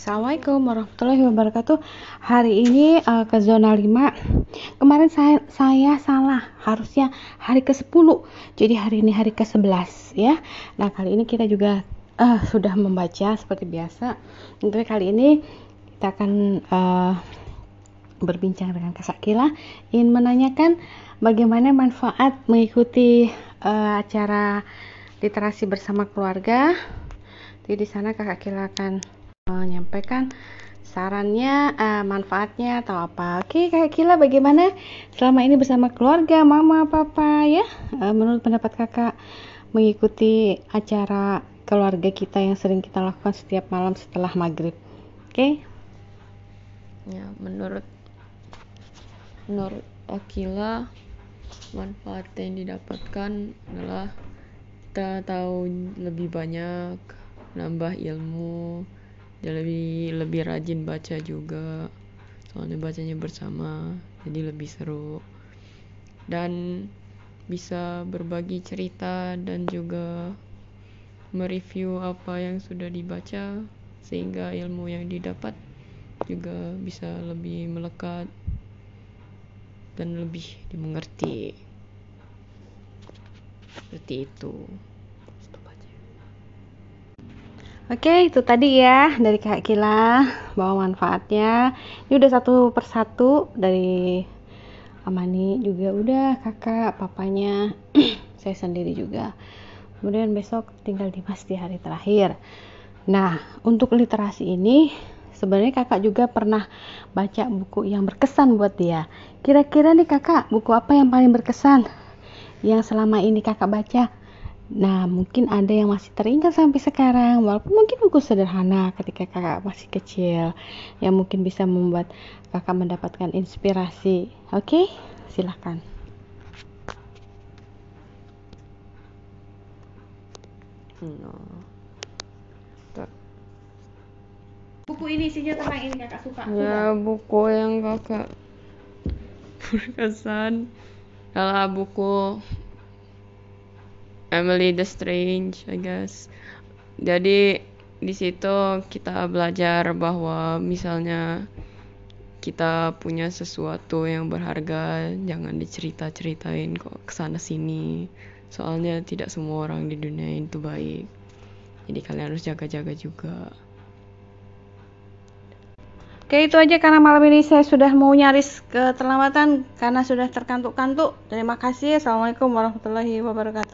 Assalamualaikum warahmatullahi wabarakatuh. Hari ini uh, ke zona 5 Kemarin saya, saya salah. Harusnya hari ke 10 Jadi hari ini hari ke 11 ya. Nah kali ini kita juga uh, sudah membaca seperti biasa. Untuk kali ini kita akan uh, berbincang dengan Kak Kila Ingin menanyakan bagaimana manfaat mengikuti uh, acara literasi bersama keluarga. Di sana Kakak Kila akan menyampaikan sarannya, uh, manfaatnya atau apa. Oke, Kak Kila bagaimana selama ini bersama keluarga, mama, papa ya? Uh, menurut pendapat Kakak mengikuti acara keluarga kita yang sering kita lakukan setiap malam setelah maghrib. Oke? Ya, menurut menurut Akila manfaat yang didapatkan adalah kita tahu lebih banyak, nambah ilmu, dia lebih lebih rajin baca juga. Soalnya bacanya bersama jadi lebih seru. Dan bisa berbagi cerita dan juga mereview apa yang sudah dibaca sehingga ilmu yang didapat juga bisa lebih melekat dan lebih dimengerti. Seperti itu Oke, itu tadi ya dari Kak Kila bahwa manfaatnya. Ini udah satu persatu dari Amani juga udah kakak, papanya, saya sendiri juga. Kemudian besok tinggal Dimas di hari terakhir. Nah, untuk literasi ini sebenarnya kakak juga pernah baca buku yang berkesan buat dia. Kira-kira nih kakak, buku apa yang paling berkesan yang selama ini kakak baca? Nah, mungkin ada yang masih teringat sampai sekarang, walaupun mungkin buku sederhana ketika kakak masih kecil, yang mungkin bisa membuat kakak mendapatkan inspirasi. Oke, silahkan. No. Buku ini isinya tentang ini kakak suka. Ya, buku yang kakak berkesan adalah buku Emily the Strange I guess jadi di situ kita belajar bahwa misalnya kita punya sesuatu yang berharga jangan dicerita-ceritain kok ke sana sini soalnya tidak semua orang di dunia itu baik jadi kalian harus jaga-jaga juga Oke itu aja karena malam ini saya sudah mau nyaris keterlambatan karena sudah terkantuk-kantuk. Terima kasih. Assalamualaikum warahmatullahi wabarakatuh.